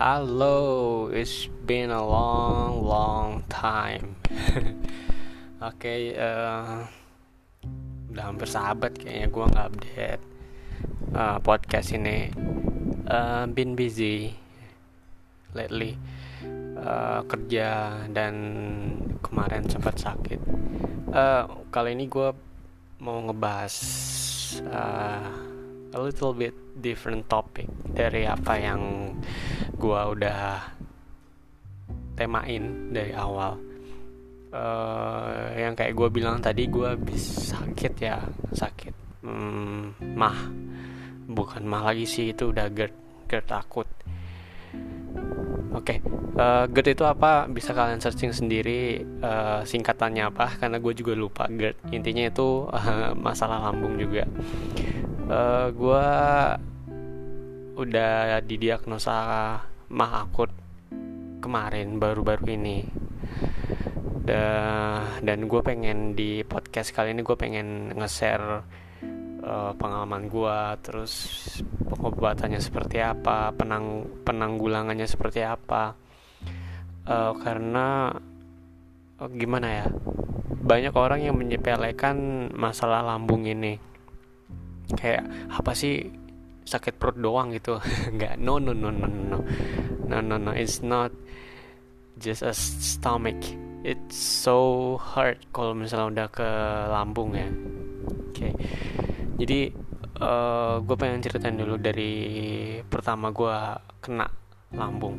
Halo, it's been a long, long time. Oke, okay, uh, eh, udah hampir sahabat kayaknya gue nggak update uh, podcast ini. Uh, been busy lately uh, kerja dan kemarin sempat sakit. Uh, kali ini gue mau ngebahas uh, a little bit different topic dari apa yang gue udah temain dari awal uh, yang kayak gue bilang tadi gue bisa sakit ya sakit hmm, mah bukan mah lagi sih itu udah GERD GERD takut Oke, okay. uh, eh, GERD itu apa? Bisa kalian searching sendiri uh, singkatannya apa? Karena gue juga lupa GERD. Intinya itu uh, masalah lambung juga. Uh, gue udah didiagnosa mah akut kemarin baru-baru ini. Da, dan gue pengen di podcast kali ini gue pengen nge-share uh, pengalaman gue terus pengobatannya seperti apa penang penanggulangannya seperti apa uh, karena uh, gimana ya banyak orang yang menyepelekan masalah lambung ini kayak apa sih sakit perut doang gitu. Nggak no no no no no no. No no it's not just a stomach. It's so hard kalau misalnya udah ke lambung ya. Oke. Okay jadi uh, eh, gue pengen ceritain dulu dari pertama gue kena lambung.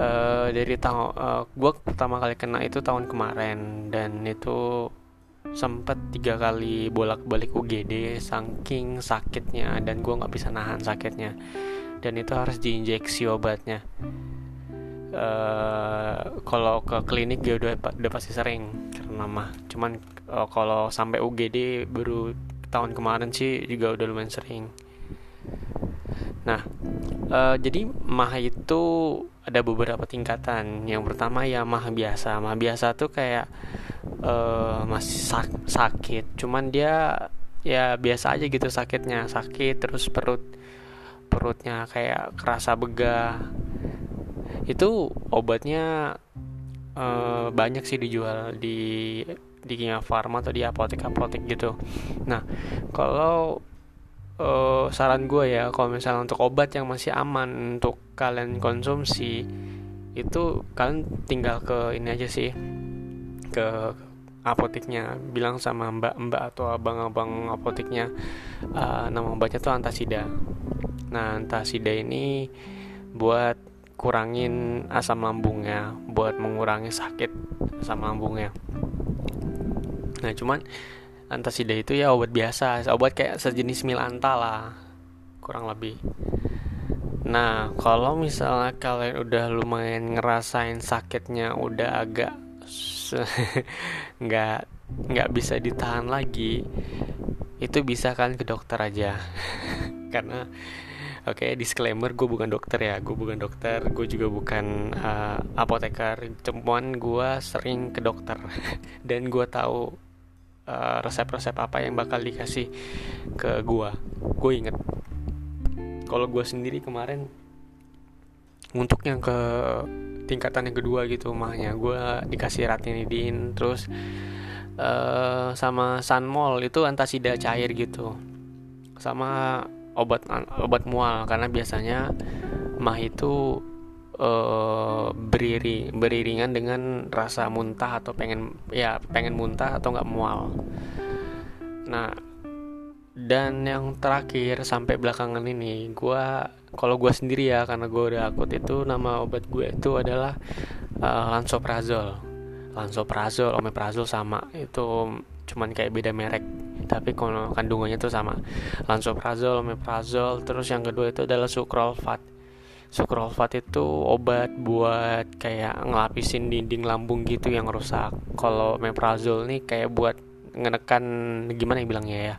Uh, dari tahun uh, eh, gue pertama kali kena itu tahun kemarin dan itu sempat tiga kali bolak-balik UGD saking sakitnya dan gue nggak bisa nahan sakitnya. Dan itu harus diinjeksi obatnya. Uh, kalau ke klinik dia udah udah pasti sering karena mah. Cuman uh, kalau sampai UGD baru tahun kemarin sih juga udah lumayan sering. Nah uh, jadi mah itu ada beberapa tingkatan. Yang pertama ya mah biasa. Mah biasa tuh kayak uh, masih sak sakit. Cuman dia ya biasa aja gitu sakitnya. Sakit terus perut perutnya kayak kerasa begah. Itu obatnya uh, banyak sih dijual di di Kimia Farma atau di apotek-apotek gitu. Nah, kalau uh, saran gue ya, kalau misalnya untuk obat yang masih aman untuk kalian konsumsi, itu kalian tinggal ke ini aja sih, ke apoteknya, bilang sama mbak-mbak atau abang-abang apoteknya, uh, nama obatnya tuh antasida. Nah, antasida ini buat kurangin asam lambungnya, buat mengurangi sakit asam lambungnya nah cuman antasida itu ya obat biasa obat kayak sejenis milanta lah kurang lebih. Nah kalau misalnya kalian udah lumayan ngerasain sakitnya udah agak nggak nggak bisa ditahan lagi itu bisa kan ke dokter aja. Karena Oke, okay, disclaimer gue bukan dokter ya, gue bukan dokter, gue juga bukan uh, apoteker, cuman gue sering ke dokter dan gue tahu Eh, resep-resep apa yang bakal dikasih ke gua. Gue inget. Kalau gue sendiri kemarin untuk yang ke tingkatan yang kedua gitu mahnya gue dikasih ratinidin terus uh, sama sunmol itu antasida cair gitu. Sama obat obat mual karena biasanya mah itu uh, beriri beriringan dengan rasa muntah atau pengen ya pengen muntah atau nggak mual. Nah dan yang terakhir sampai belakangan ini gue kalau gue sendiri ya karena gue udah akut itu nama obat gue itu adalah uh, lansoprazol lansoprazol omeprazol sama. Itu cuman kayak beda merek tapi kalau kandungannya tuh sama. Lansoprazol omeprazol terus yang kedua itu adalah sukrolfat Sukrolfat itu obat buat kayak ngelapisin dinding lambung gitu yang rusak. Kalau meprazol nih kayak buat ngenekan gimana ya bilangnya ya.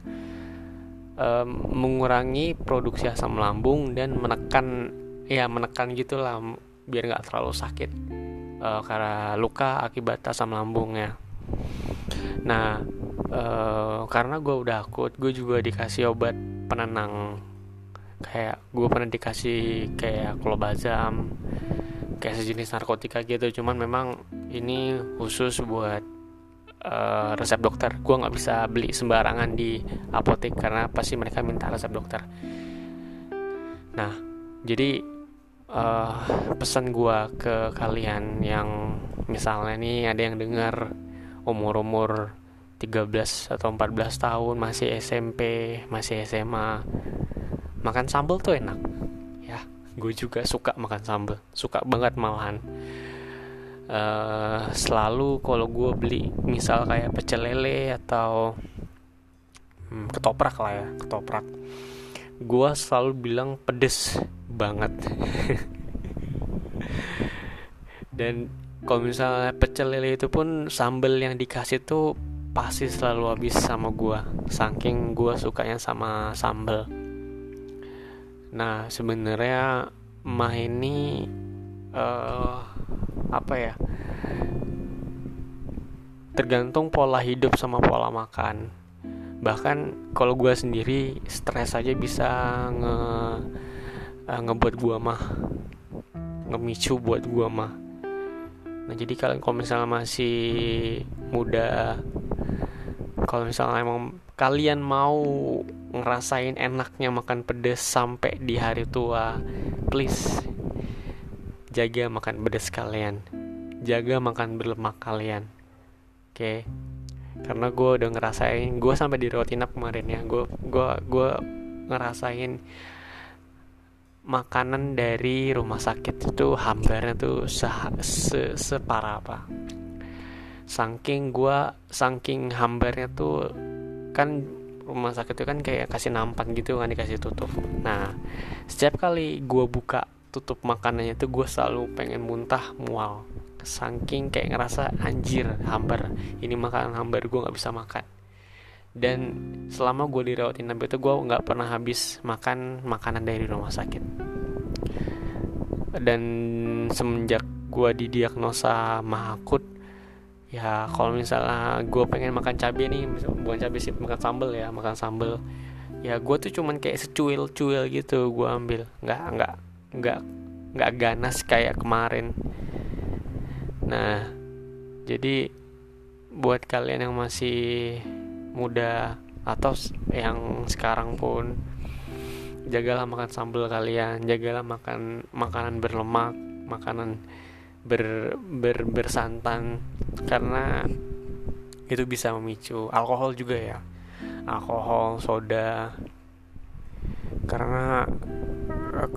Um, mengurangi produksi asam lambung dan menekan ya menekan gitulah biar nggak terlalu sakit uh, karena luka akibat asam lambungnya. Nah, uh, karena gue udah akut, gue juga dikasih obat penenang kayak gue pernah dikasih kayak klobazam kayak sejenis narkotika gitu. Cuman memang ini khusus buat uh, resep dokter. Gue nggak bisa beli sembarangan di apotek karena pasti mereka minta resep dokter. Nah jadi uh, pesan gue ke kalian yang misalnya nih ada yang dengar umur-umur 13 atau 14 tahun masih SMP masih SMA makan sambal tuh enak. Ya gue juga suka makan sambal. Suka banget malahan. Uh, selalu kalau gue beli misal kayak pecel lele atau hmm, ketoprak lah ya ketoprak. Gue selalu bilang pedes banget. Dan kalau misalnya pecel lele itu pun sambal yang dikasih tuh pasti selalu habis sama gua saking gua sukanya sama sambal nah sebenarnya mah ini uh, apa ya? Tergantung pola hidup sama pola makan. Bahkan kalau gua sendiri stres aja bisa nge uh, ngebuat gua mah ngemicu buat gua mah. Nah jadi kalian kalau misalnya masih muda kalau misalnya emang kalian mau ngerasain enaknya makan pedas sampai di hari tua please jaga makan pedas kalian. Jaga makan berlemak kalian. Oke? Okay? karena gue udah ngerasain gue sampai di rawat inap kemarin ya. Gue gue gue ngerasain makanan dari rumah sakit itu hambarnya tuh se, se separah apa. Saking gua saking hambarnya tuh kan rumah sakit itu kan kayak kasih nampan gitu kan dikasih tutup. Nah setiap kali gua buka tutup makanannya tuh gue selalu pengen muntah mual. Saking kayak ngerasa anjir hambar. Ini makanan hambar gue nggak bisa makan. Dan selama gue dirawat inap itu gue nggak pernah habis makan makanan dari rumah sakit. Dan semenjak gue didiagnosa mahakut ya kalau misalnya gue pengen makan cabai nih bukan cabai sih makan sambel ya makan sambel. Ya gue tuh cuman kayak secuil-cuil gitu gue ambil. Nggak nggak nggak nggak ganas kayak kemarin. Nah jadi buat kalian yang masih muda atau yang sekarang pun jagalah makan sambal kalian jagalah makan makanan berlemak makanan ber, ber bersantan karena itu bisa memicu alkohol juga ya. Alkohol soda. Karena eh,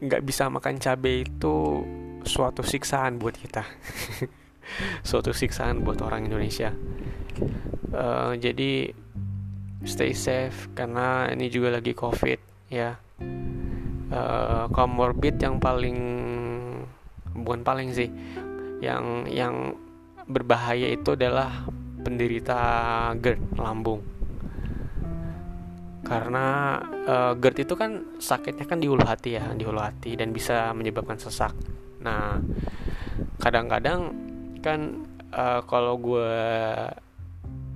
nggak bisa makan cabai itu suatu siksaan buat kita. Suatu siksaan buat orang Indonesia. Uh, jadi stay safe karena ini juga lagi covid ya. Uh, comorbid yang paling bukan paling sih. Yang yang berbahaya itu adalah penderita GERD lambung. Karena uh, GERD itu kan sakitnya kan di hulu hati ya di hulu hati dan bisa menyebabkan sesak. Nah kadang-kadang kan uh, kalau gue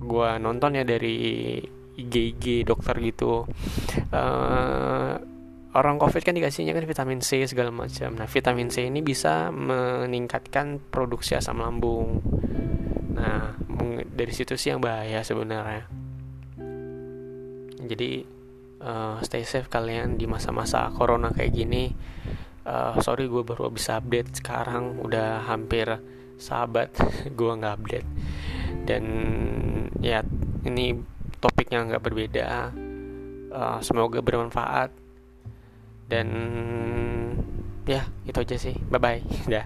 gue nonton ya dari IG IG dokter gitu uh, orang covid kan dikasihnya kan vitamin C segala macam. Nah vitamin C ini bisa meningkatkan produksi asam lambung. Nah dari situ sih yang bahaya sebenarnya. Jadi uh, stay safe kalian di masa-masa corona kayak gini. Uh, sorry gue baru bisa update sekarang. Udah hampir sahabat gue nggak update. Dan ya ini topiknya nggak berbeda. Uh, semoga bermanfaat dan ya itu aja sih. Bye bye dah